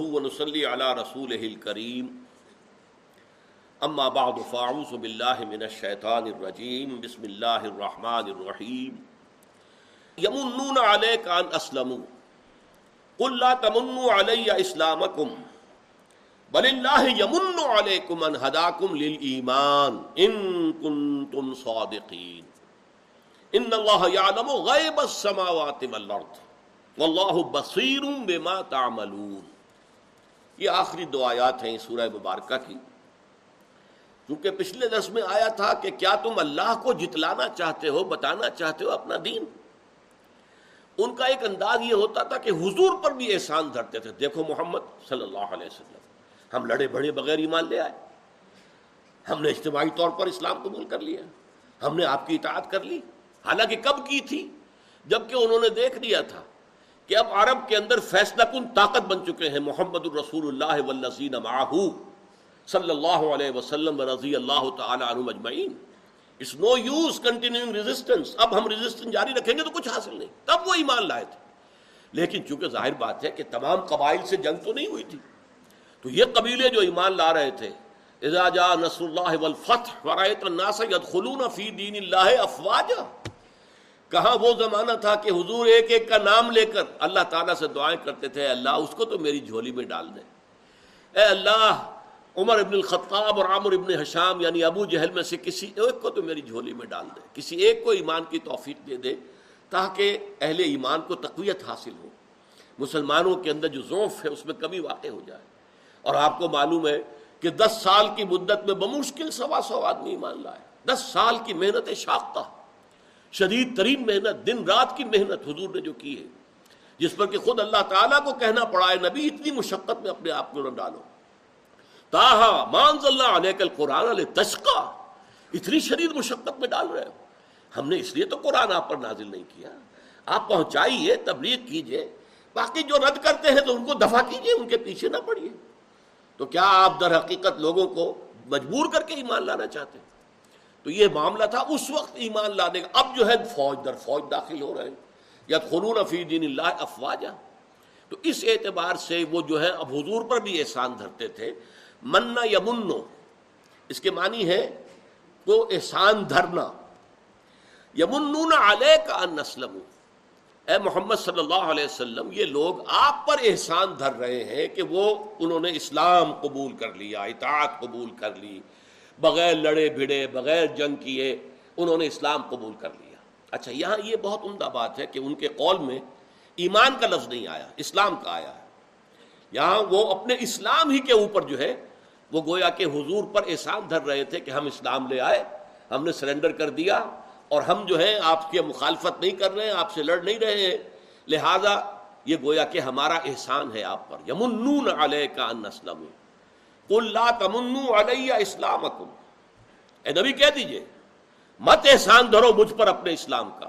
ونصلي على رسوله الكريم. اما بعد فاعوذ بالله من الشيطان الرجيم. بسم الله الرحمن الرحيم. يمنون عليك ان اسلموا قل لا تمنوا علي اسلامكم بل الله يمن عليكم ان هداكم للايمان ان كنتم صادقين. ان الله يعلم غيب السماوات والارض والله بصير بما تعملون. یہ آخری دو آیات ہیں سورہ مبارکہ کی۔ کیونکہ پچھلے درس میں آیا تھا کہ کیا تم اللہ کو جتلانا چاہتے ہو، بتانا چاہتے ہو اپنا دین؟ ان کا ایک انداز یہ ہوتا تھا کہ حضور پر بھی احسان دھرتے تھے۔ دیکھو محمد صلی اللہ علیہ وسلم، ہم لڑے بڑے بغیر ایمان لے آئے۔ ہم نے اجتماعی طور پر اسلام قبول کر لیا۔ ہم نے آپ کی اطاعت کر لی۔ حالانکہ کب کی تھی؟ جبکہ انہوں نے دیکھ لیا تھا۔ کہ اب عرب کے اندر فیصلہ کن طاقت بن چکے ہیں محمد الرسول اللہ والذین معاہو صلی اللہ علیہ وسلم و رضی اللہ تعالی عنہ مجمعین اس نو یوز کنٹینیوئنگ ریزسٹنس اب ہم ریزسٹنس جاری رکھیں گے تو کچھ حاصل نہیں۔ تب وہ ایمان لائے تھے۔ لیکن چونکہ ظاہر بات ہے کہ تمام قبائل سے جنگ تو نہیں ہوئی تھی، تو یہ قبیلے جو ایمان لا رہے تھے، اذا جاء نصر اللہ والفتح ورائت الناس يدخلون فی دین اللہ افواجا۔ کہاں وہ زمانہ تھا کہ حضور ایک ایک کا نام لے کر اللہ تعالیٰ سے دعائیں کرتے تھے اللہ، اس کو تو میری جھولی میں ڈال دے۔ اے اللہ، عمر ابن الخطاب اور عامر ابن حشام یعنی ابو جہل میں سے کسی ایک کو تو میری جھولی میں ڈال دے۔ کسی ایک کو ایمان کی توفیق دے دے تاکہ اہل ایمان کو تقویت حاصل ہو۔ مسلمانوں کے اندر جو ضعف ہے، اس میں کمی واقع ہو جائے۔ اور آپ کو معلوم ہے کہ دس سال کی مدت میں بمشکل سوا سو آدمی ایمان لائے۔ دس سال کی محنت شاختہ شدید ترین محنت، دن رات کی محنت حضور نے جو کی ہے، جس پر کہ خود اللہ تعالیٰ کو کہنا پڑا ہے، نبی اتنی مشقت میں اپنے آپ کو نہ ڈالو۔ تاہا مانز اللہ علیہ کل قرآن علیہ تشقا اتنی شدید مشقت میں ڈال رہے ہو۔ ہم نے اس لیے تو قرآن آپ پر نازل نہیں کیا۔ آپ پہنچائیے، تبلیغ کیجیے۔ باقی جو رد کرتے ہیں تو ان کو دفع کیجیے، ان کے پیچھے نہ پڑیے۔ تو کیا آپ در حقیقت لوگوں کو مجبور کر کے ایمان لانا چاہتے ہیں؟ تو یہ معاملہ تھا اس وقت ایمان لانے کا۔ اب جو ہے فوج در فوج داخل ہو رہے ہیں۔ یا خلون فی دین اللہ افواجہ تو اس اعتبار سے وہ جو ہے اب حضور پر بھی احسان دھرتے تھے۔ منا یا منو اس کے معنی ہے وہ احسان دھرنا۔ یمنون علیہ کا نسلم اے محمد صلی اللہ علیہ وسلم، یہ لوگ آپ پر احسان دھر رہے ہیں کہ وہ انہوں نے اسلام قبول کر لیا، اطاعت قبول کر لی۔ بغیر لڑے بھڑے بغیر جنگ کیے، انہوں نے اسلام قبول کر لیا۔ اچھا یہاں یہ بہت عمدہ بات ہے کہ ان کے قول میں ایمان کا لفظ نہیں آیا، اسلام کا آیا ہے۔ یہاں وہ اپنے اسلام ہی کے اوپر جو ہے، وہ گویا کہ حضور پر احسان دھر رہے تھے کہ ہم اسلام لے آئے، ہم نے سرنڈر کر دیا اور ہم جو ہے آپ کی مخالفت نہیں کر رہے ہیں آپ سے لڑ نہیں رہے۔ ہیں لہذا یہ گویا کہ ہمارا احسان ہے آپ پر۔ یمنون علیہ کا ان اسلم اللہ تمن علیہ اسلام اے نبی کہہ دیجیے، مت احسان دھرو مجھ پر اپنے اسلام کا۔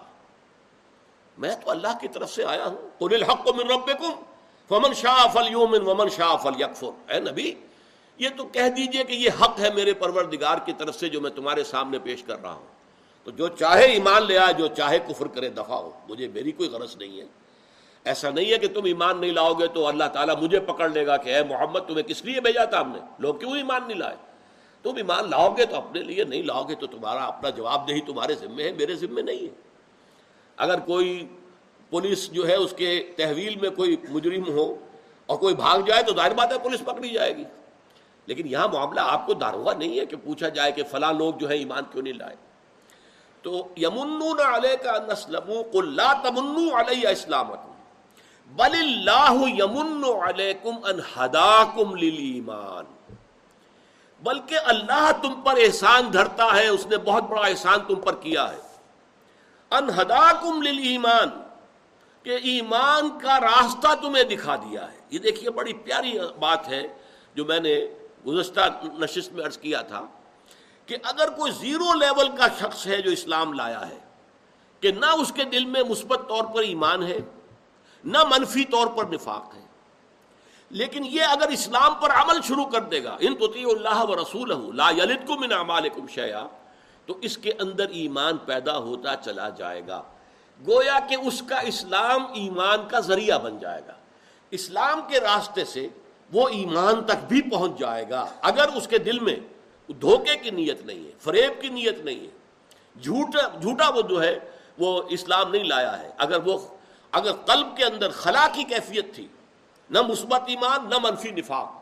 میں تو اللہ کی طرف سے آیا ہوں۔ قل الحق من ربکم، فمن شاء فلیؤمن ومن شاء فلیکفر۔ اے نبی، یہ تو کہہ دیجیے کہ یہ حق ہے میرے پروردگار کی طرف سے جو میں تمہارے سامنے پیش کر رہا ہوں۔ تو جو چاہے ایمان لے آئے، جو چاہے کفر کرے، دفاع ہو۔ مجھے میری کوئی غرض نہیں ہے۔ ایسا نہیں ہے کہ تم ایمان نہیں لاؤ گے تو اللہ تعالیٰ مجھے پکڑ لے گا کہ اے محمد تمہیں کس لیے بھیجا تھا ہم نے؟ لوگ کیوں ایمان نہیں لائے؟ تم ایمان لاؤ گے تو اپنے لیے نہیں لاؤ گے تو تمہارا اپنا جواب دہی تمہارے ذمے ہے، میرے ذمے نہیں ہے۔ اگر کوئی پولیس جو ہے اس کے تحویل میں کوئی مجرم ہو اور کوئی بھاگ جائے تو ظاہر بات ہے پولیس پکڑی جائے گی۔ لیکن یہاں معاملہ آپ کو داروغہ نہیں ہے کہ پوچھا جائے کہ فلاں لوگ جو ہے ایمان کیوں نہیں لائے۔ تو یمنون علیہ کا نسلم قل لا تمنو علیہ اسلامکم۔ بل اللہ یمن علیکم ان ہداکم للایمان بلکہ اللہ تم پر احسان دھرتا ہے، اس نے بہت بڑا احسان تم پر کیا ہے۔ ان ہداکم للایمان کہ ایمان کا راستہ تمہیں دکھا دیا ہے۔ یہ دیکھیے، بڑی پیاری بات ہے جو میں نے گزشتہ نشست میں عرض کیا تھا کہ اگر کوئی زیرو لیول کا شخص ہے جو اسلام لایا ہے، کہ نہ اس کے دل میں مثبت طور پر ایمان ہے نہ منفی طور پر نفاق ہے۔ لیکن یہ اگر اسلام پر عمل شروع کر دے گا، ان تو اللہ و رسول لا کو من اعمالکم شیا تو اس کے اندر ایمان پیدا ہوتا چلا جائے گا۔ گویا کہ اس کا اسلام ایمان کا ذریعہ بن جائے گا۔ اسلام کے راستے سے وہ ایمان تک بھی پہنچ جائے گا۔ اگر اس کے دل میں دھوکے کی نیت نہیں ہے، فریب کی نیت نہیں ہے، جھوٹا جھوٹا وہ جو ہے، وہ اسلام نہیں لایا ہے۔ اگر وہ اگر قلب کے اندر خلا کی کیفیت تھی، نہ مثبت ایمان، نہ منفی نفاق،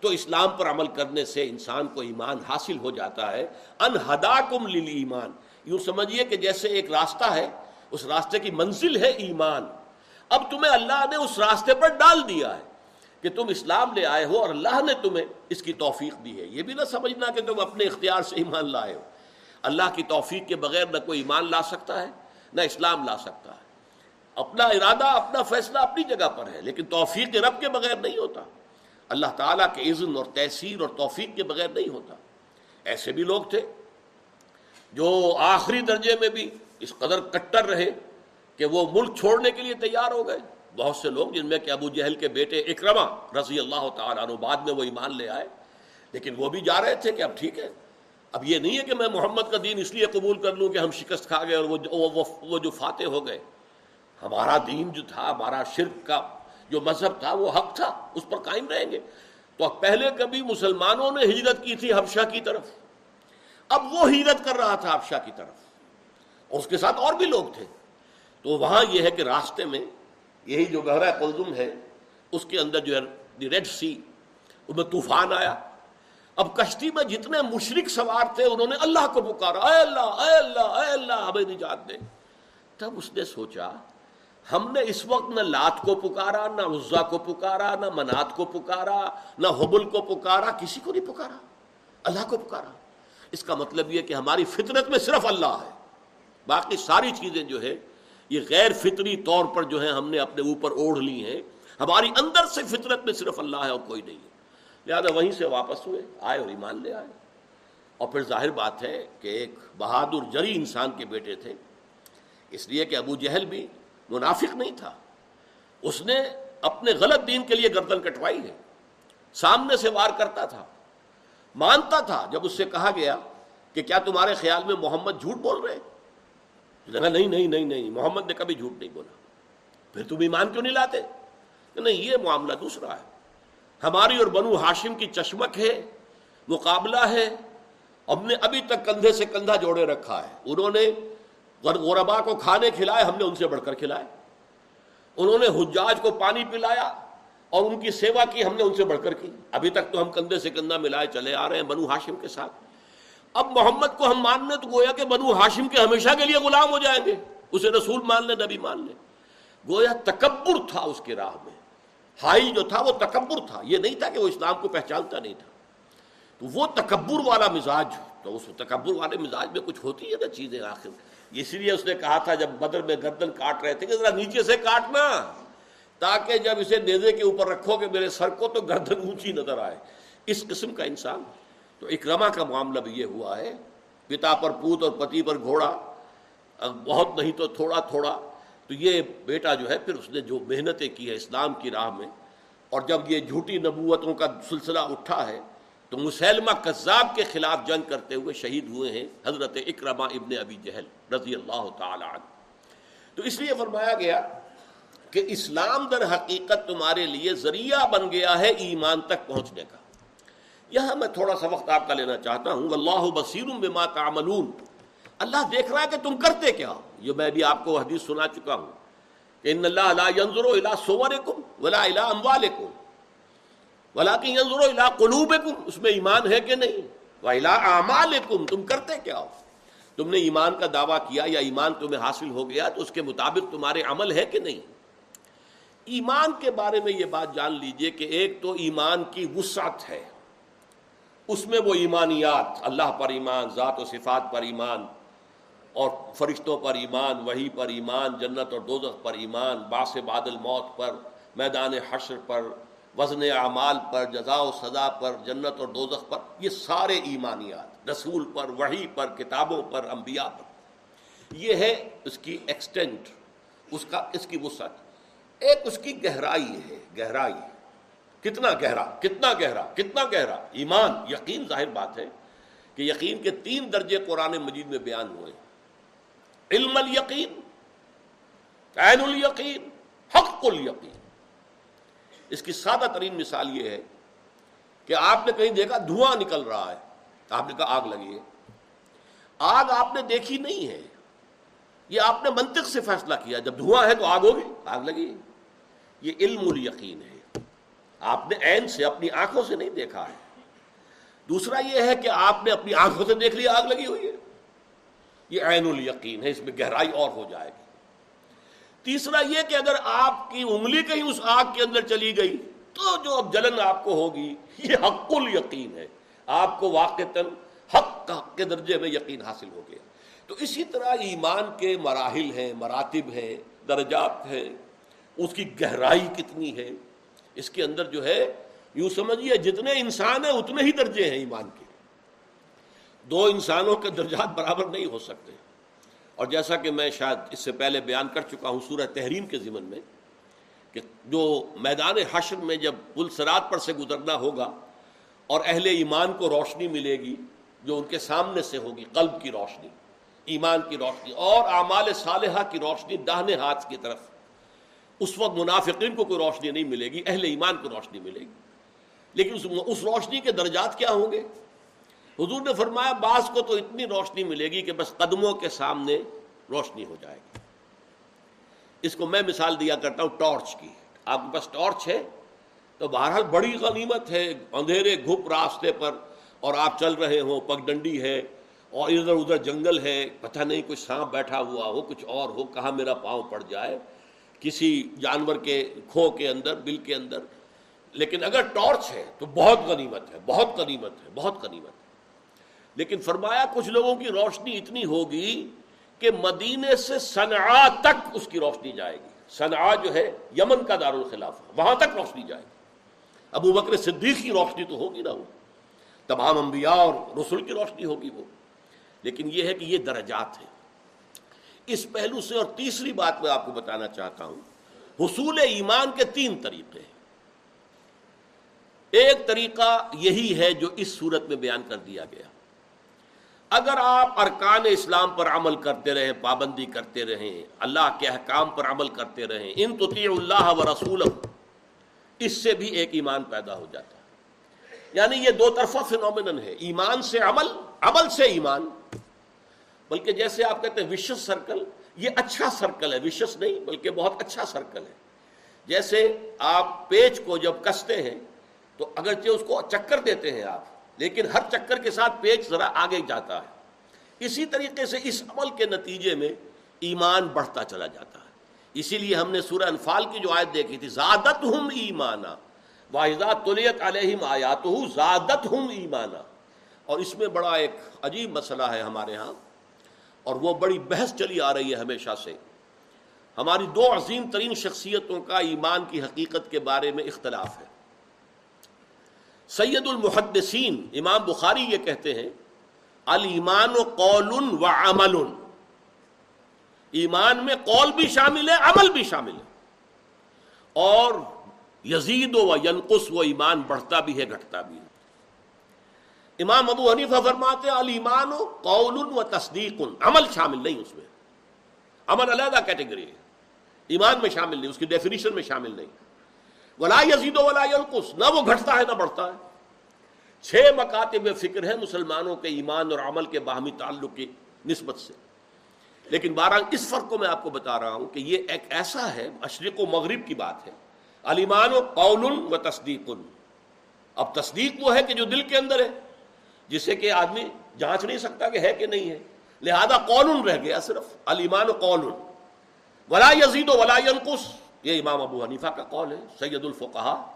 تو اسلام پر عمل کرنے سے انسان کو ایمان حاصل ہو جاتا ہے۔ انہدا کم ایمان یوں سمجھیے کہ جیسے ایک راستہ ہے، اس راستے کی منزل ہے ایمان۔ اب تمہیں اللہ نے اس راستے پر ڈال دیا ہے کہ تم اسلام لے آئے ہو اور اللہ نے تمہیں اس کی توفیق دی ہے۔ یہ بھی نہ سمجھنا کہ تم اپنے اختیار سے ایمان لائے ہو۔ اللہ کی توفیق کے بغیر نہ کوئی ایمان لا سکتا ہے، نہ اسلام لا سکتا۔ ہے اپنا ارادہ، اپنا فیصلہ اپنی جگہ پر ہے، لیکن توفیق رب کے بغیر نہیں ہوتا۔ اللہ تعالیٰ کے عزن اور تحصیل اور توفیق کے بغیر نہیں ہوتا۔ ایسے بھی لوگ تھے جو آخری درجے میں بھی اس قدر کٹر رہے کہ وہ ملک چھوڑنے کے لیے تیار ہو گئے۔ بہت سے لوگ جن میں کہ ابو جہل کے بیٹے اکرما رضی اللہ تعالیٰ عنہ بعد میں وہ ایمان لے آئے، لیکن وہ بھی جا رہے تھے کہ اب ٹھیک ہے۔ اب یہ نہیں ہے کہ میں محمد کا دین اس لیے قبول کر لوں کہ ہم شکست کھا گئے اور وہ جو فاتح ہو گئے۔ ہمارا دین جو تھا، ہمارا شرک کا جو مذہب تھا، وہ حق تھا، اس پر قائم رہیں گے۔ تو پہلے کبھی مسلمانوں نے ہجرت کی تھی حبشہ کی طرف۔ اب وہ ہجرت کر رہا تھا حبشہ کی طرف۔ اور اس کے ساتھ اور بھی لوگ تھے۔ تو وہاں یہ ہے کہ راستے میں یہی جو گہرا قلزم ہے، اس کے اندر جو ہے ریڈ سی، اس میں طوفان آیا۔ اب کشتی میں جتنے مشرق سوار تھے، انہوں نے اللہ کو پکارا۔ اے اللہ اے اللہ اے اللہ، ہمیں نجات دے۔ تب اس نے سوچا ہم نے اس وقت نہ لات کو پکارا، نہ عزا کو پکارا، نہ منات کو پکارا، نہ حبل کو پکارا، کسی کو نہیں پکارا، اللہ کو پکارا۔ اس کا مطلب یہ کہ ہماری فطرت میں صرف اللہ ہے۔ باقی ساری چیزیں جو ہے یہ غیر فطری طور پر جو ہے ہم نے اپنے اوپر اوڑھ لی ہیں۔ ہماری اندر سے فطرت میں صرف اللہ ہے اور کوئی نہیں ہے۔ لہٰذا وہیں سے واپس ہوئے، آئے اور ایمان لے آئے۔ اور پھر ظاہر بات ہے کہ ایک بہادر جری انسان کے بیٹے تھے۔ اس لیے کہ ابو جہل بھی منافق نہیں تھا۔ اس نے اپنے غلط دین کے لیے گردن کٹوائی ہے۔ سامنے سے وار کرتا تھا۔ مانتا تھا۔ جب اس سے کہا گیا کہ کیا تمہارے خیال میں محمد جھوٹ بول رہے نہیں نہیں نہیں نہیں، محمد نے کبھی جھوٹ نہیں بولا۔ پھر تم ایمان کیوں نہیں لاتے؟ نہیں، یہ معاملہ دوسرا ہے۔ ہماری اور بنو ہاشم کی چشمک ہے، مقابلہ ہے۔ ہم نے ابھی تک کندھے سے کندھا جوڑے رکھا ہے۔ انہوں نے غربا کو کھانے کھلائے، ہم نے ان سے بڑھ کر کھلائے۔ انہوں نے حجاج کو پانی پلایا اور ان کی سیوا کی ہم نے ان سے بڑھ کر کی۔ ابھی تک تو ہم کندھے سے کندھا ملائے چلے آ رہے ہیں بنو ہاشم کے ساتھ۔ اب محمد کو ہم مان لیں تو گویا کہ بنو ہاشم کے ہمیشہ کے لیے غلام ہو جائیں گے۔ اسے رسول مان لیں، نبی مان لیں۔ گویا تکبر تھا اس کے راہ میں۔ ہائی جو تھا وہ تکبر تھا۔ یہ نہیں تھا کہ وہ اسلام کو پہچانتا نہیں تھا۔ تو وہ تکبر والا مزاج۔ تو اس تکبر والے مزاج میں کچھ ہوتی ہے نا چیزیں آخر؟ اسی لیے اس نے کہا تھا جب بدر میں گردن کاٹ رہے تھے کہ ذرا نیچے سے کاٹنا، تاکہ جب اسے نیزے کے اوپر رکھو کہ میرے سر کو تو گردن اونچی نظر آئے۔ اس قسم کا انسان۔ تو اکرما کا معاملہ بھی یہ ہوا ہے۔ پتا پر پوت اور پتی پر گھوڑا بہت نہیں تو تھوڑا تھوڑا۔ تو یہ بیٹا جو ہے، پھر اس نے جو محنتیں کی ہے اسلام کی راہ میں، اور جب یہ جھوٹی نبوتوں کا سلسلہ اٹھا ہے تو مسلمہ کذاب کے خلاف جنگ کرتے ہوئے شہید ہوئے ہیں حضرت اکرما ابن ابی جہل رضی اللہ تعالی عنہ۔ تو اس لیے فرمایا گیا کہ اسلام در حقیقت تمہارے لیے ذریعہ بن گیا ہے ایمان تک پہنچنے کا۔ یہاں میں تھوڑا سا وقت آپ کا لینا چاہتا ہوں۔ اللہ بصیر بما تعملون۔ اللہ دیکھ رہا ہے کہ تم کرتے کیا ہو۔ یہ میں بھی آپ کو حدیث سنا چکا ہوں کہ ان اللہ لا ينظر الى صورکم ولا الى اموالکم۔ ولكن ينظر الى قلوبکم اس میں ایمان ہے کہ نہیں؟ والى اعمالکم تم کرتے کیا ہو؟ تم نے ایمان کا دعویٰ کیا یا ایمان تمہیں حاصل ہو گیا تو اس کے مطابق تمہارے عمل ہے کہ نہیں؟ ایمان کے بارے میں یہ بات جان لیجیے کہ ایک تو ایمان کی وسعت ہے۔ اس میں وہ ایمانیات، اللہ پر ایمان، ذات و صفات پر ایمان، اور فرشتوں پر ایمان وہی پر ایمان، جنت اور دوزخ پر ایمان، باس بادل موت پر، میدان حشر پر وزن اعمال پر، جزا و سزا پر، جنت اور دوزخ پر، یہ سارے ایمانیات، رسول پر وہی پر، کتابوں پر، انبیاء پر۔ یہ ہے اس کی ایکسٹینٹ اس کا، اس کی وسعت۔ ایک اس کی گہرائی ہے، گہرائی۔ کتنا گہرا کتنا گہرا کتنا گہرا۔ ایمان، یقین ظاہر بات ہے کہ یقین کے تین درجے قرآن مجید میں بیان ہوئے۔ علم الیقین، عین الیقین، حق الیقین۔ اس کی سادہ ترین مثال یہ ہے کہ آپ نے کہیں دیکھا دھواں نکل رہا ہے، آپ نے کہا آگ لگی ہے۔ آگ آپ نے دیکھی نہیں ہے۔ یہ آپ نے منطق سے فیصلہ کیا، جب دھواں ہے تو آگ ہوگی، آگ لگی۔ یہ علم الیقین ہے۔ آپ نے عین سے اپنی آنکھوں سے نہیں دیکھا ہے۔ دوسرا یہ ہے کہ آپ نے اپنی آنکھوں سے دیکھ لیا آگ لگی ہوئی ہے۔ یہ عین الیقین ہے، اس میں گہرائی اور ہو جائے گی۔ تیسرا یہ کہ اگر آپ کی انگلی کہیں اس آگ کے اندر چلی گئی، تو جو اب جلن آپ کو ہوگی، یہ حق الیقین ہے۔ آپ کو واقع حق کے درجے میں یقین حاصل ہو گیا۔ تو اسی طرح ایمان کے مراحل ہیں، مراتب ہیں، درجات ہیں۔ اس کی گہرائی کتنی ہے؟ اس کے اندر جو ہے، یوں سمجھیے، جتنے انسان ہیں، اتنے ہی درجے ہیں ایمان کے۔ دو انسانوں کے درجات برابر نہیں ہو سکتے۔ اور جیسا کہ میں شاید اس سے پہلے بیان کر چکا ہوں سورہ تحریم کے ضمن میں کہ جو میدان حشر میں جب پل سرات پر سے گزرنا ہوگا اور اہل ایمان کو روشنی ملے گی، جو ان کے سامنے سے ہوگی، قلب کی روشنی، ایمان کی روشنی اور اعمال صالحہ کی روشنی داہنے ہاتھ کی طرف، اس وقت منافقین کو کوئی روشنی نہیں ملے گی، اہل ایمان کو روشنی ملے گی۔ لیکن اس روشنی کے درجات کیا ہوں گے؟ حضور نے فرمایا، بعض کو تو اتنی روشنی ملے گی کہ بس قدموں کے سامنے روشنی ہو جائے گی۔ اس کو میں مثال دیا کرتا ہوں، ٹارچ کی۔ آپ کے پاس ٹارچ ہے تو بہرحال بڑی غنیمت ہے، اندھیرے گھپ راستے پر اور آپ چل رہے ہوں پگ ڈنڈی ہے اور ادھر ادھر جنگل ہے، پتہ نہیں کچھ سانپ بیٹھا ہوا ہو، کچھ اور ہو، کہاں میرا پاؤں پڑ جائے۔ کسی جانور کے کھو کے اندر، بل کے اندر۔ لیکن اگر ٹارچ ہے تو بہت غنیمت ہے، بہت غنیمت ہے، بہت غنیمت ہے۔ لیکن فرمایا کچھ لوگوں کی روشنی اتنی ہوگی کہ مدینے سے سنعا تک اس کی روشنی جائے گی۔ سنعا جو ہے، یمن کا دارالخلاف وہاں تک روشنی جائے گی۔ ابو بکر صدیق کی روشنی تو ہوگی نا وہ۔ تمام انبیاء اور رسول کی روشنی ہوگی وہ۔ لیکن یہ ہے کہ یہ درجات ہیں۔ اس پہلو سے اور تیسری بات میں آپ کو بتانا چاہتا ہوں۔ حصول ایمان کے تین طریقے ایک طریقہ یہی ہے جو اس صورت میں بیان کر دیا گیا۔ اگر آپ ارکان اسلام پر عمل کرتے رہیں، پابندی کرتے رہیں، اللہ کے احکام پر عمل کرتے رہیں، ان تو اللہ و رسول اس سے بھی ایک ایمان پیدا ہو جاتا ہے۔ یعنی یہ دو طرفہ فنومنن ہے ایمان سے عمل عمل سے ایمان۔ بلکہ جیسے آپ کہتے ہیں وشس سرکل، یہ اچھا سرکل ہے وشس نہیں، بلکہ بہت اچھا سرکل ہے۔ جیسے آپ پیچ کو جب کستے ہیں، تو اگرچہ اس کو چکر دیتے ہیں آپ لیکن ہر چکر کے ساتھ پیچ ذرا آگے جاتا ہے۔ اسی طریقے سے اس عمل کے نتیجے میں ایمان بڑھتا چلا جاتا ہے۔ اسی لیے ہم نے سورہ انفال کی جو آیت دیکھی تھی زادت ہم ایمانا۔ واحدات طلیت علیہم آیات زادت ہم ایمانا۔ اور اس میں بڑا ایک عجیب مسئلہ ہے ہمارے ہاں۔ اور وہ بڑی بحث چلی آ رہی ہے ہمیشہ سے۔ ہماری دو عظیم ترین شخصیتوں کا ایمان کی حقیقت کے بارے میں اختلاف ہے۔ سید المحدثین، امام بخاری یہ کہتے ہیں المان و قول و عمل۔ ایمان میں قول بھی شامل ہے، عمل بھی شامل ہے۔ اور یزید و ینقص وہ ایمان بڑھتا بھی ہے، گھٹتا بھی ہے۔ امام ابو حنیفہ فرماتے المان و قول و تصدیق۔ عمل شامل نہیں اس میں۔ عمل علیحدہ کیٹیگری ہے۔ ایمان میں شامل نہیں، اس کی ڈیفینیشن میں شامل نہیں۔ ولا یزید و ولا ینقص، نہ وہ گھٹتا ہے نہ بڑھتا ہے۔ چھ مکاتب فکر ہے مسلمانوں کے ایمان اور عمل کے باہمی تعلق کی نسبت سے۔ لیکن بارہ اس فرق کو میں آپ کو بتا رہا ہوں کہ یہ ایک ایسا ہے، مشرق و مغرب کی بات ہے۔ علیمان و قول و تصدیق۔ اب تصدیق وہ ہے کہ جو دل کے اندر ہے، جسے کہ آدمی جانچ نہیں سکتا کہ ہے کہ نہیں ہے۔ لہذا قول رہ گیا صرف علیمان و قول۔ ولا یزید و ولا ینقص۔ یہ امام ابو حنیفہ کا قول ہے، سید الفقہ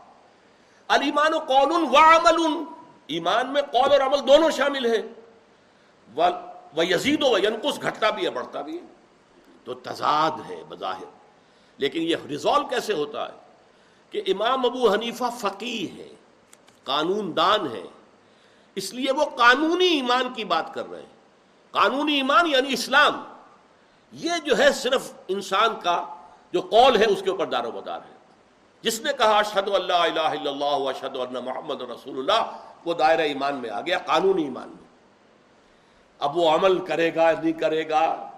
علیمان و قول و عمل ایمان میں قول اور عمل دونوں شامل ہیں۔ وہ یزید و ینقص، گھٹتا بھی ہے، بڑھتا بھی ہے۔ تو تضاد ہے، بظاہر۔ لیکن یہ ریزالو کیسے ہوتا ہے؟ کہ امام ابو حنیفہ فقی ہے قانون دان ہے اس لیے وہ قانونی ایمان کی بات کر رہے ہیں۔ قانونی ایمان یعنی اسلام۔ یہ جو ہے صرف انسان کا جو قول ہے اس کے اوپر دار و مدار ہے۔ جس نے کہا اشد اللہ الہ الا اللہ اشد اللہ محمد رسول اللہ وہ دائرہ ایمان میں آ گیا قانونی ایمان میں۔ اب وہ عمل کرے گا نہیں کرے گا،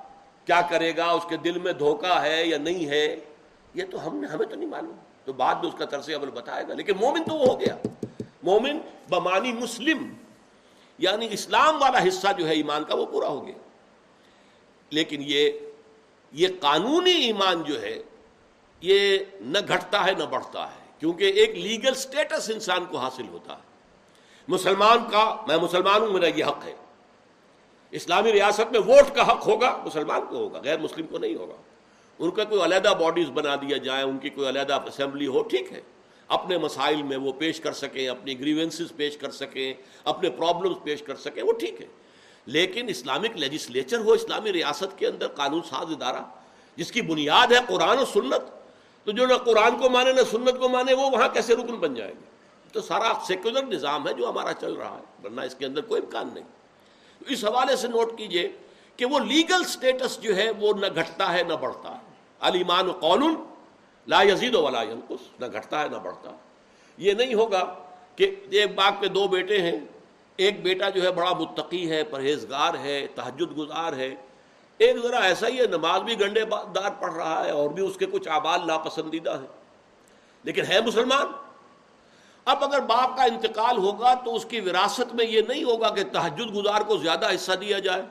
کیا کرے گا، اس کے دل میں دھوکہ ہے یا نہیں ہے، یہ تو ہم نے، ہمیں تو نہیں معلوم۔ تو بعد میں اس کا طرز عمل بتائے گا۔ لیکن مومن تو وہ ہو گیا۔ مومن بمانی مسلم یعنی اسلام والا حصہ جو ہے ایمان کا، وہ پورا ہو گیا۔ لیکن یہ یہ قانونی ایمان جو ہے، یہ نہ گھٹتا ہے، نہ بڑھتا ہے، کیونکہ ایک لیگل سٹیٹس انسان کو حاصل ہوتا ہے۔ مسلمان کا، میں مسلمان ہوں، میرا یہ حق ہے۔ اسلامی ریاست میں ووٹ کا حق ہوگا، مسلمان کو ہوگا، غیر مسلم کو نہیں ہوگا۔ ان کا کوئی علیحدہ باڈیز بنا دیا جائے، ان کی کوئی علیحدہ اسمبلی ہو، ٹھیک ہے۔ اپنے مسائل میں وہ پیش کر سکیں، اپنی گریونسز پیش کر سکیں، اپنے پرابلمز پیش کر سکیں، وہ ٹھیک ہے۔ لیکن اسلامک لیجسلیچر ہو اسلامی ریاست کے اندر قانون ساز ادارہ، جس کی بنیاد ہے قرآن و سنت، تو جو نہ قرآن کو مانے نہ سنت کو مانے، وہ وہاں کیسے رکن بن جائیں گے؟ تو سارا سیکولر نظام ہے جو ہمارا چل رہا ہے، ورنہ اس کے اندر کوئی امکان نہیں۔ اس حوالے سے نوٹ کیجیے کہ وہ لیگل سٹیٹس جو ہے، وہ نہ گھٹتا ہے، نہ بڑھتا۔ ہے علیمان قانون لا یزید ولا ینقص، نہ گھٹتا ہے، نہ بڑھتا۔ یہ نہیں ہوگا کہ ایک باغ پہ دو بیٹے ہیں ایک بیٹا جو ہے بڑا متقی ہے، پرہیزگار ہے تحجد گزار ہے۔ ایک ذرا ایسا ہی ہے، نماز بھی گنڈے دار پڑھ رہا ہے اور بھی اس کے کچھ آباد ناپسندیدہ ہے لیکن ہے مسلمان؟ اب اگر باپ کا انتقال ہوگا تو اس کی وراثت میں یہ نہیں ہوگا کہ تحجد گزار کو زیادہ حصہ دیا جائے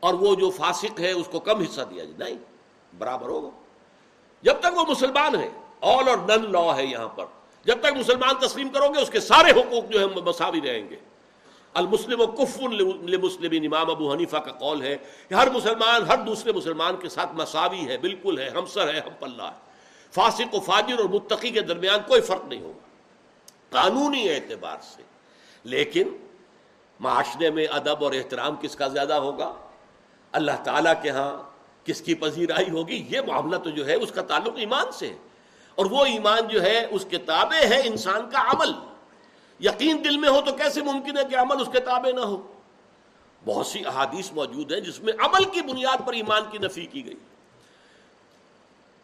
اور وہ جو فاسق ہے اس کو کم حصہ دیا جائے۔ نہیں، برابر ہوگا۔ جب تک وہ مسلمان ہے آل اور نن لا ہے یہاں پر۔ جب تک مسلمان تسلیم کرو گے، اس کے سارے حقوق جو ہے مساوی رہیں گے۔ المسلم و کف المسلم امام ابو حنیفہ کا قول ہے کہ ہر مسلمان، ہر دوسرے مسلمان کے ساتھ مساوی ہے، بالکل ہے، ہمسر ہے، ہم پلہ ہے۔ فاسق و فاجر اور متقی کے درمیان کوئی فرق نہیں ہوگا۔ قانونی اعتبار سے۔ لیکن معاشرے میں ادب اور احترام کس کا زیادہ ہوگا؟ اللہ تعالیٰ کے ہاں کس کی پذیرائی ہوگی؟ یہ معاملہ تو جو ہے، اس کا تعلق ایمان سے ہے۔ اور وہ ایمان جو ہے، اس کتابیں ہے انسان کا عمل۔ یقین دل میں ہو تو کیسے ممکن ہے کہ عمل اس کے تابع نہ ہو؟ بہت سی احادیث موجود ہیں جس میں عمل کی بنیاد پر ایمان کی نفی کی گئی۔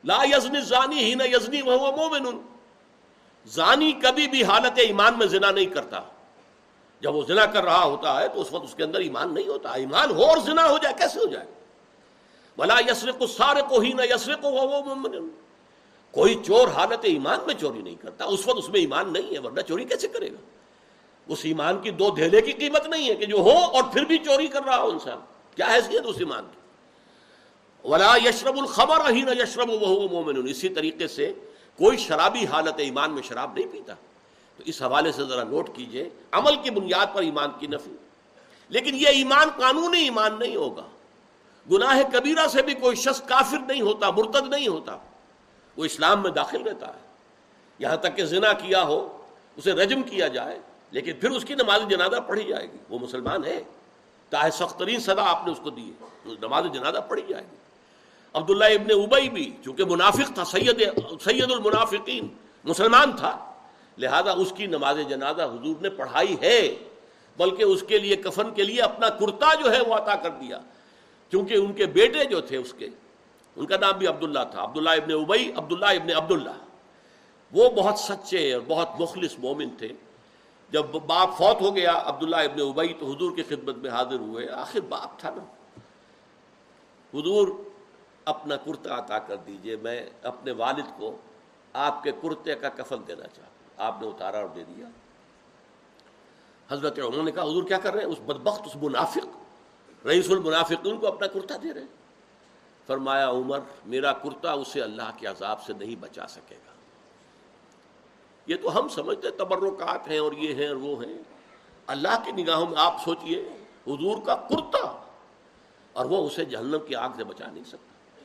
لا یزنی زانی ہی نہ یزنی وہ مومن۔ زانی کبھی بھی حالت ایمان میں زنا نہیں کرتا۔ جب وہ زنا کر رہا ہوتا ہے تو اس وقت اس کے اندر ایمان نہیں ہوتا۔ ایمان ہو اور زنا ہو جائے، کیسے ہو جائے؟ بلا یسر کو سارے کو ہی نہ یسر کو وہ مومن۔ کوئی چور حالت ایمان میں چوری نہیں کرتا، اس وقت اس میں ایمان نہیں ہے، ورنہ چوری کیسے کرے گا؟ اس ایمان کی دو دھیلے کی قیمت نہیں ہے کہ جو ہو اور پھر بھی چوری کر رہا ہو انسان۔ کیا حیثیت اس ایمان کی؟ ولا یشرب الخبر ہی نہ یشرب وہ مومن اسی طریقے سے کوئی شرابی حالت ایمان میں شراب نہیں پیتا۔ تو اس حوالے سے ذرا نوٹ کیجیے، عمل کی بنیاد پر ایمان کی نفی۔ لیکن یہ ایمان قانونی ایمان نہیں ہوگا۔ گناہ کبیرہ سے بھی کوئی شخص کافر نہیں ہوتا، مرتد نہیں ہوتا۔ وہ اسلام میں داخل رہتا ہے۔ یہاں تک کہ زنا کیا ہو، اسے رجم کیا جائے، لیکن پھر اس کی نماز جنازہ پڑھی جائے گی۔ وہ مسلمان ہے۔ چاہے سخت ترین سزا آپ نے اس کو دی ہے۔ نماز جنازہ پڑھی جائے گی۔ عبداللہ ابن ابئی بھی، چونکہ منافق تھا، سید سید المنافقین، مسلمان تھا۔ لہذا اس کی نماز جنازہ حضور نے پڑھائی ہے۔ بلکہ اس کے لیے کفن کے لیے اپنا کرتا جو ہے وہ عطا کر دیا۔ کیونکہ ان کے بیٹے جو تھے اس کے ان کا نام بھی عبداللہ تھا، عبداللہ ابن ابئی عبداللہ ابن عبداللہ۔ وہ بہت سچے اور بہت مخلص مومن تھے۔ جب باپ فوت ہو گیا، عبداللہ ابن ابئی تو حضور کی خدمت میں حاضر ہوئے۔ آخر باپ تھا نا۔ حضور اپنا کرتا عطا کر دیجیے، میں اپنے والد کو آپ کے کرتے کا کفن دینا چاہتا ہوں۔ آپ نے اتارا اور دے دیا۔ حضرت انہوں نے کہا، حضور کیا کر رہے ہیں؟ اس بدبخت، اس منافق، رئیس المنافقین کو اپنا کرتا دے رہے ہیں۔ فرمایا عمر، میرا کرتا اسے اللہ کے عذاب سے نہیں بچا سکے گا۔ یہ تو ہم سمجھتے تبرکات ہیں اور یہ ہیں اور وہ ہیں۔ اللہ کی نگاہوں میں آپ سوچئے، حضور کا کرتا اور وہ اسے جہنم کی آگ سے بچا نہیں سکتا۔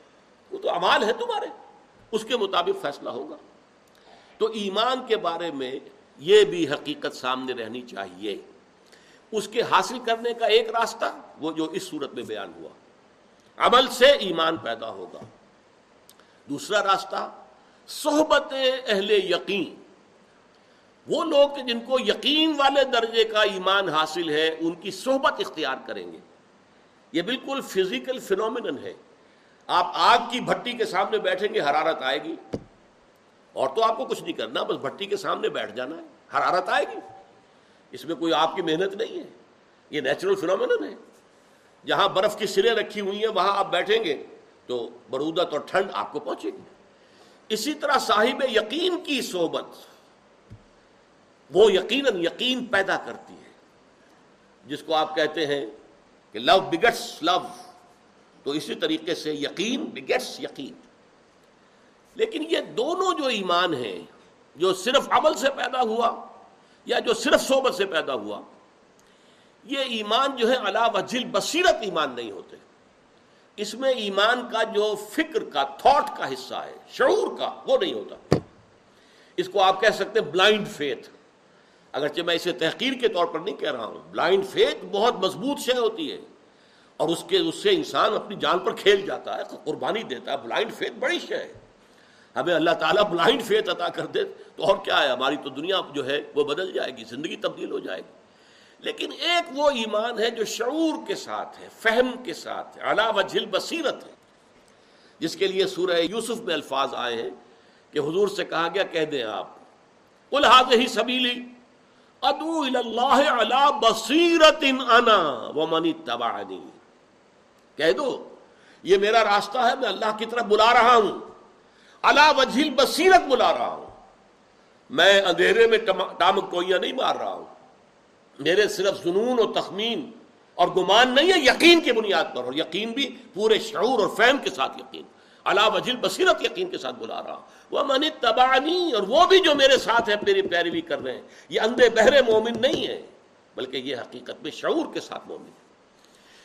وہ تو امال ہے تمہارے، اس کے مطابق فیصلہ ہوگا۔ تو ایمان کے بارے میں یہ بھی حقیقت سامنے رہنی چاہیے۔ اس کے حاصل کرنے کا ایک راستہ، وہ جو اس صورت میں بیان ہوا۔ عمل سے ایمان پیدا ہوگا۔ دوسرا راستہ، صحبت اہل یقین۔ وہ لوگ جن کو یقین والے درجے کا ایمان حاصل ہے، ان کی صحبت اختیار کریں گے۔ یہ بالکل فزیکل فنومنن ہے۔ آپ آگ کی بھٹی کے سامنے بیٹھیں گے، حرارت آئے گی۔ اور تو آپ کو کچھ نہیں کرنا، بس بھٹی کے سامنے بیٹھ جانا ہے، حرارت آئے گی۔ اس میں کوئی آپ کی محنت نہیں ہے۔ یہ نیچرل فنومنن ہے۔ جہاں برف کی سرے رکھی ہوئی ہیں، وہاں آپ بیٹھیں گے۔ تو برودت اور ٹھنڈ آپ کو پہنچے گی۔ اسی طرح صاحب یقین کی صحبت، وہ یقیناً یقین پیدا کرتی ہے۔ جس کو آپ کہتے ہیں کہ لو بگٹس لو تو اسی طریقے سے یقین بگٹس یقین۔ لیکن یہ دونوں جو ایمان ہیں، جو صرف عمل سے پیدا ہوا یا جو صرف صحبت سے پیدا ہوا یہ ایمان جو ہے اللہ وجل بصیرت ایمان نہیں ہوتے۔ اس میں ایمان کا جو فکر کا، تھاٹ کا حصہ ہے، شعور کا، وہ نہیں ہوتا۔ اس کو آپ کہہ سکتے بلائنڈ فیتھ۔ اگرچہ میں اسے تحقیر کے طور پر نہیں کہہ رہا ہوں۔ بلائنڈ فیتھ بہت مضبوط شے ہوتی ہے۔ اور اس کے، اس سے انسان اپنی جان پر کھیل جاتا ہے، قربانی دیتا ہے۔ بلائنڈ فیتھ بڑی شے ہے۔ ہمیں اللہ تعالیٰ بلائنڈ فیتھ عطا کر دے تو اور کیا ہے؟ ہماری تو دنیا جو ہے وہ بدل جائے گی، زندگی تبدیل ہو جائے گی۔ لیکن ایک وہ ایمان ہے جو شعور کے ساتھ ہے، فہم کے ساتھ ہے علا وجل بصیرت ہے۔ جس کے لیے سورہ یوسف میں الفاظ آئے ہیں کہ حضور سے کہا گیا، کہہ دیں آپ الحاظ ہی سبیلی ادو اللہ علا بصیرت انا وہ منی تباہنی کہہ دو، یہ میرا راستہ ہے، میں اللہ کی طرف بلا رہا ہوں۔ اللہ وجل بصیرت بلا رہا ہوں۔ میں اندھیرے میں ٹامک کوئیاں نہیں مار رہا ہوں۔ میرے صرف جنون و تخمین اور گمان نہیں ہے، یقین کی بنیاد پر، اور یقین بھی پورے شعور اور فہم کے ساتھ یقین۔ اللہ وجل بصیرت یقین کے ساتھ بلا رہا۔ وہ من تبانی اور وہ بھی جو میرے ساتھ ہے میری پیروی کر رہے ہیں۔ یہ اندھے بہرے مومن نہیں ہے بلکہ یہ حقیقت میں شعور کے ساتھ مومن ہے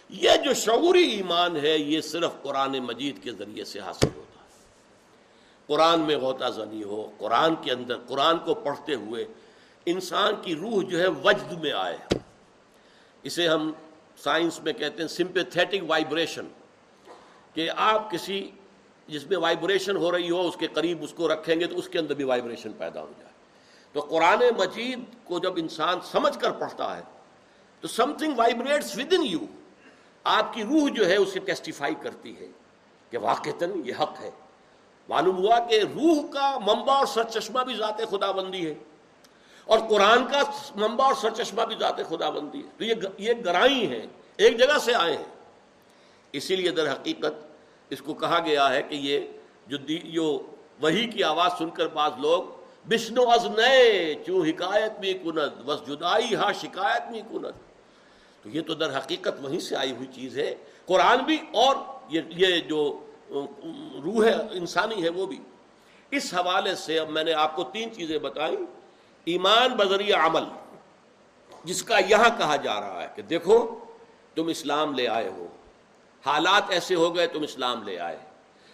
یہ جو شعوری ایمان ہے، یہ صرف قرآن مجید کے ذریعے سے حاصل ہوتا ہے۔ قرآن میں غوطہ زنی ہو، قرآن کے اندر، قرآن کو پڑھتے ہوئے انسان کی روح جو ہے وجد میں آئے اسے ہم سائنس میں کہتے ہیں سمپیتھیٹک وائبریشن کہ آپ کسی جس میں وائبریشن ہو رہی ہو، اس کے قریب اس کو رکھیں گے تو اس کے اندر بھی وائبریشن پیدا ہو جائے۔ تو قرآن مجید کو جب انسان سمجھ کر پڑھتا ہے، تو something vibrates with in you آپ کی روح جو ہے، اسے ٹیسٹیفائی کرتی ہے کہ واقع یہ حق ہے۔ معلوم ہوا کہ روح کا منبع اور سر چشمہ بھی ذات خدا بندی ہے۔ اور قرآن کا منبع اور سر چشمہ بھی ذات خدا بندی ہے۔ تو یہ یہ گرائی ہیں، ایک جگہ سے آئے ہیں۔ اسی لیے در حقیقت اس کو کہا گیا ہے کہ یہ جو جو وہی کی آواز سن کر بعض لوگ، بشنو از نئے چوں حکایت میں کند بس جدائی ہاں شکایت میں کند۔ تو یہ تو در حقیقت وہیں سے آئی ہوئی چیز ہے۔ قرآن بھی اور یہ جو، روح ہے انسانی ہے وہ بھی۔ اس حوالے سے اب میں نے آپ کو تین چیزیں بتائیں۔ ایمان بذریعہ عمل، جس کا یہاں کہا جا رہا ہے کہ دیکھو، تم اسلام لے آئے ہو۔ حالات ایسے ہو گئے، تم اسلام لے آئے۔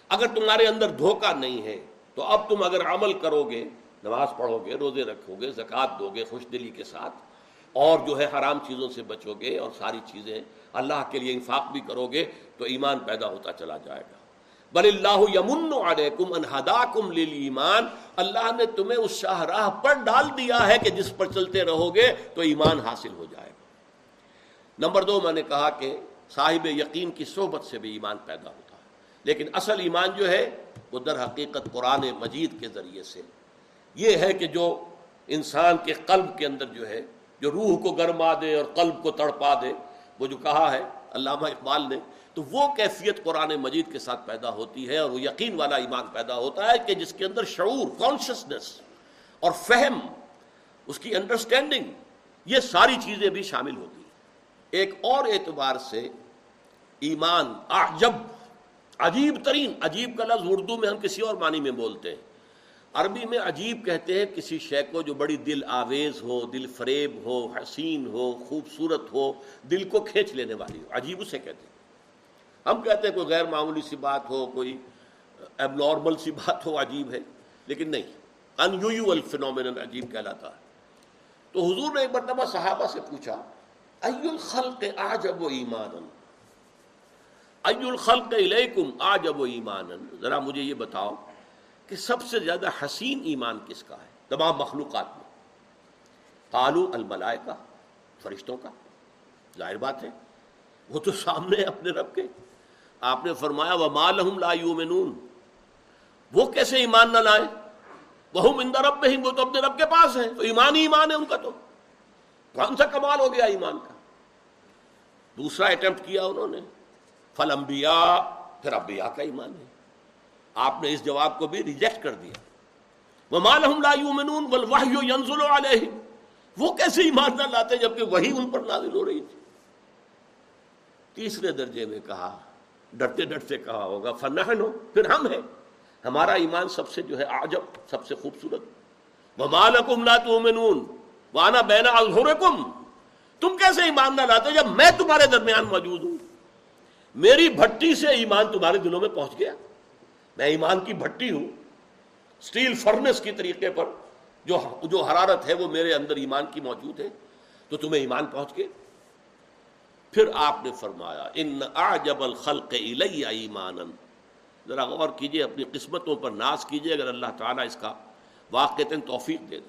اگر تمہارے اندر دھوکہ نہیں ہے، تو اب تم اگر عمل کرو گے نماز پڑھو گے روزے رکھو گے زکوٰۃ دو گے خوش دلی کے ساتھ، اور جو ہے حرام چیزوں سے بچو گے اور ساری چیزیں اللہ کے لیے انفاق بھی کرو گے تو ایمان پیدا ہوتا چلا جائے گا۔ بل اللہ یمن علیکم انہداکم للایمان اللہ نے تمہیں اس شاہراہ پر ڈال دیا ہے کہ جس پر چلتے رہو گے تو ایمان حاصل ہو جائے۔ گا نمبر دو، میں نے کہا کہ صاحب یقین کی صحبت سے بھی ایمان پیدا ہوتا ہے، لیکن اصل ایمان جو ہے وہ در حقیقت قرآن مجید کے ذریعے سے۔ یہ ہے کہ جو انسان کے قلب کے اندر جو ہے، جو روح کو گرما دے اور قلب کو تڑپا دے، وہ جو کہا ہے، علامہ اقبال نے تو وہ کیفیت قرآن مجید کے ساتھ پیدا ہوتی ہے اور وہ یقین والا ایمان پیدا ہوتا ہے کہ جس کے اندر شعور کانشسنس اور فہم، اس کی انڈرسٹینڈنگ یہ ساری چیزیں بھی شامل ہوتی ہیں۔ ایک اور اعتبار سے ایمان جب عجیب ترین، عجیب کا لفظ اردو میں ہم کسی اور معنی میں بولتے ہیں۔ عربی میں عجیب کہتے ہیں کسی شے کو جو بڑی دل آویز ہو، دل فریب ہو، حسین ہو، خوبصورت ہو، دل کو کھینچ لینے والی ہو، عجیب اسے کہتے ہیں۔ ہم کہتے ہیں کوئی غیر معمولی سی بات ہو، کوئی اب نارمل سی بات ہو، عجیب ہے، لیکن نہیں۔ ان یو عجیب کہلاتا ہے۔ تو حضور نے ایک مرتبہ صحابہ سے پوچھا ای الخلق آجب و ایمان ای الخلق الیکم آجب و ایمان ذرا مجھے یہ بتاؤ کہ سب سے زیادہ حسین ایمان کس کا ہے؟ تمام مخلوقات میں۔ قالو الملائے کا فرشتوں کا۔ ظاہر بات ہے، وہ تو سامنے اپنے رب کے۔ آپ نے فرمایا وہ مالحم لا یومنون وہ کیسے ایمان نہ لائے؟ وہ مندر رب میں وہ تو اپنے رب کے پاس ہے تو ایمان ہی ایمان ہے ان کا تو۔ کون سا کمال ہو گیا ایمان کا؟ دوسرا اٹمپٹ کیا انہوں نے فل انبیاء پھر انبیاء کا ایمان ہے۔ آپ نے اس جواب کو بھی ریجیکٹ کر دیا۔ وہ مالحم لا یومنون والوحی ینزل علیہم وہ کیسے ایمان نہ لاتے جبکہ وہی ان پر نازل ہو رہی تھی؟ تیسرے درجے میں کہا ڈرتے ڈرتے کہا ہوگا، فنحن ہو پھر ہم ہیں۔ ہمارا ایمان سب سے جو ہے عجب سب سے خوبصورت۔ وَمَالَكُمْ لَا تُؤْمِنُونَ۔ وَأَنَا بَيْنَ أَظْهُرِكُمْ۔ تم کیسے ایمان نہ لاتے جب میں تمہارے درمیان موجود ہوں؟ میری بھٹی سے ایمان تمہارے دلوں میں پہنچ گیا۔ میں ایمان کی بھٹی ہوں۔ سٹیل فرنس کی طریقے پر جو جو حرارت ہے وہ میرے اندر ایمان کی موجود ہے۔ تو تمہیں ایمان پہنچ گئے پھر آپ نے فرمایا، ان اعجب الخلق الی ایمانا. ذرا غور کیجیے، اپنی قسمتوں پر ناز کیجیے، اگر اللہ تعالیٰ اس کا واقع توفیق دے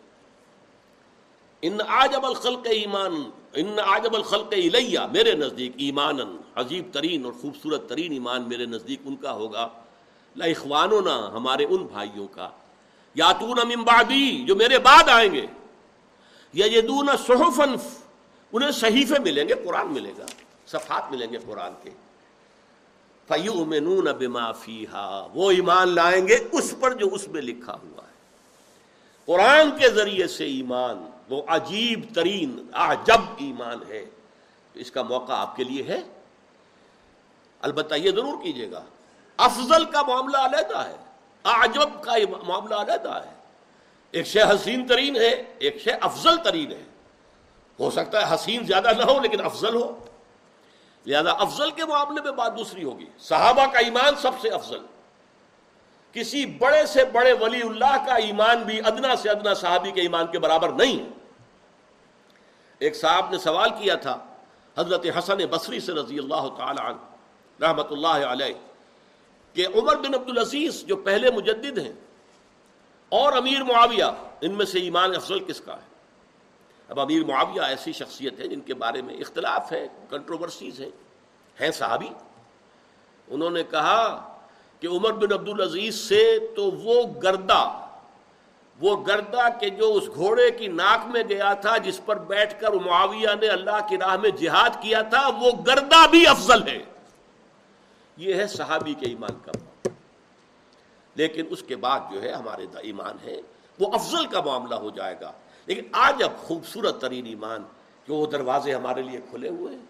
ان آجب الخلق ایمان ان آجب الخلق الیہ میرے نزدیک ایمان عجیب ترین اور خوبصورت ترین ایمان میرے نزدیک ان کا ہوگا۔ لاخوانونا ہمارے ان بھائیوں کا۔ یاتون من بعدی، جو میرے بعد آئیں گے۔ یجدون صحفا انہیں صحیفے ملیں گے، قرآن ملے گا، صفحات ملیں گے قرآن کے۔ فیؤمنون بما فیہا وہ ایمان لائیں گے اس پر جو اس میں لکھا ہوا ہے۔ قرآن کے ذریعے سے ایمان، وہ عجیب ترین عجب ایمان ہے۔ تو اس کا موقع آپ کے لیے ہے۔ البتہ یہ ضرور کیجیے گا، افضل کا معاملہ علیحدہ ہے عجب کا معاملہ علیحدہ ہے۔ ایک شے حسین ترین ہے، ایک شے افضل ترین ہے۔ ہو سکتا ہے حسین زیادہ نہ ہو لیکن افضل ہو۔ لہذا افضل کے معاملے میں بات دوسری ہوگی۔ صحابہ کا ایمان سب سے افضل۔ کسی بڑے سے بڑے ولی اللہ کا ایمان بھی ادنا سے ادنا صحابی کے ایمان کے برابر نہیں ایک صاحب نے سوال کیا تھا، حضرت حسن بصری سے رضی اللہ تعالی عنہ، رحمت اللہ علیہ، کہ عمر بن عبد العزیز جو پہلے مجدد ہیں اور امیر معاویہ، ان میں سے ایمان افضل کس کا ہے؟ اب امیر معاویہ ایسی شخصیت ہے جن کے بارے میں اختلاف ہے کنٹروورسیز ہیں۔ ہیں صحابی۔ انہوں نے کہا کہ عمر بن عبد العزیز سے تو وہ گردہ وہ گردہ کہ جو اس گھوڑے کی ناک میں گیا تھا جس پر بیٹھ کر معاویہ نے اللہ کی راہ میں جہاد کیا تھا، وہ گردہ بھی افضل ہے۔ یہ ہے صحابی کے ایمان کا لیکن اس کے بعد جو ہے ہمارے ایمان ہے وہ افضل کا معاملہ ہو جائے گا۔ لیکن آج اب خوبصورت ترین ایمان کہ وہ دروازے ہمارے لیے کھلے ہوئے ہیں۔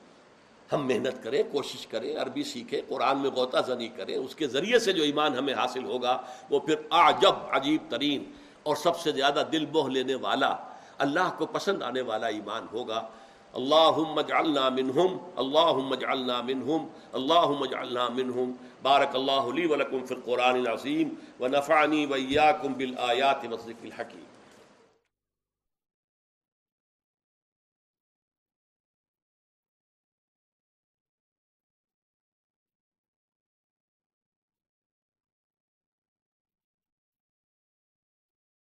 ہم محنت کریں، کوشش کریں، عربی سیکھیں، قرآن میں غوطہ زنی کریں، اس کے ذریعے سے جو ایمان ہمیں حاصل ہوگا، وہ پھر آجب عجیب ترین اور سب سے زیادہ دل موہ لینے والا، اللہ کو پسند آنے والا ایمان ہوگا۔ اللہم اجعلنا منہم، اللہم اجعلنا منہم، اللہم اجعلنا منہم۔ بارک اللہ لی ولکم فی القرآن العظیم، ونفعنی ویاکم بالآیات والذکر الحکیم۔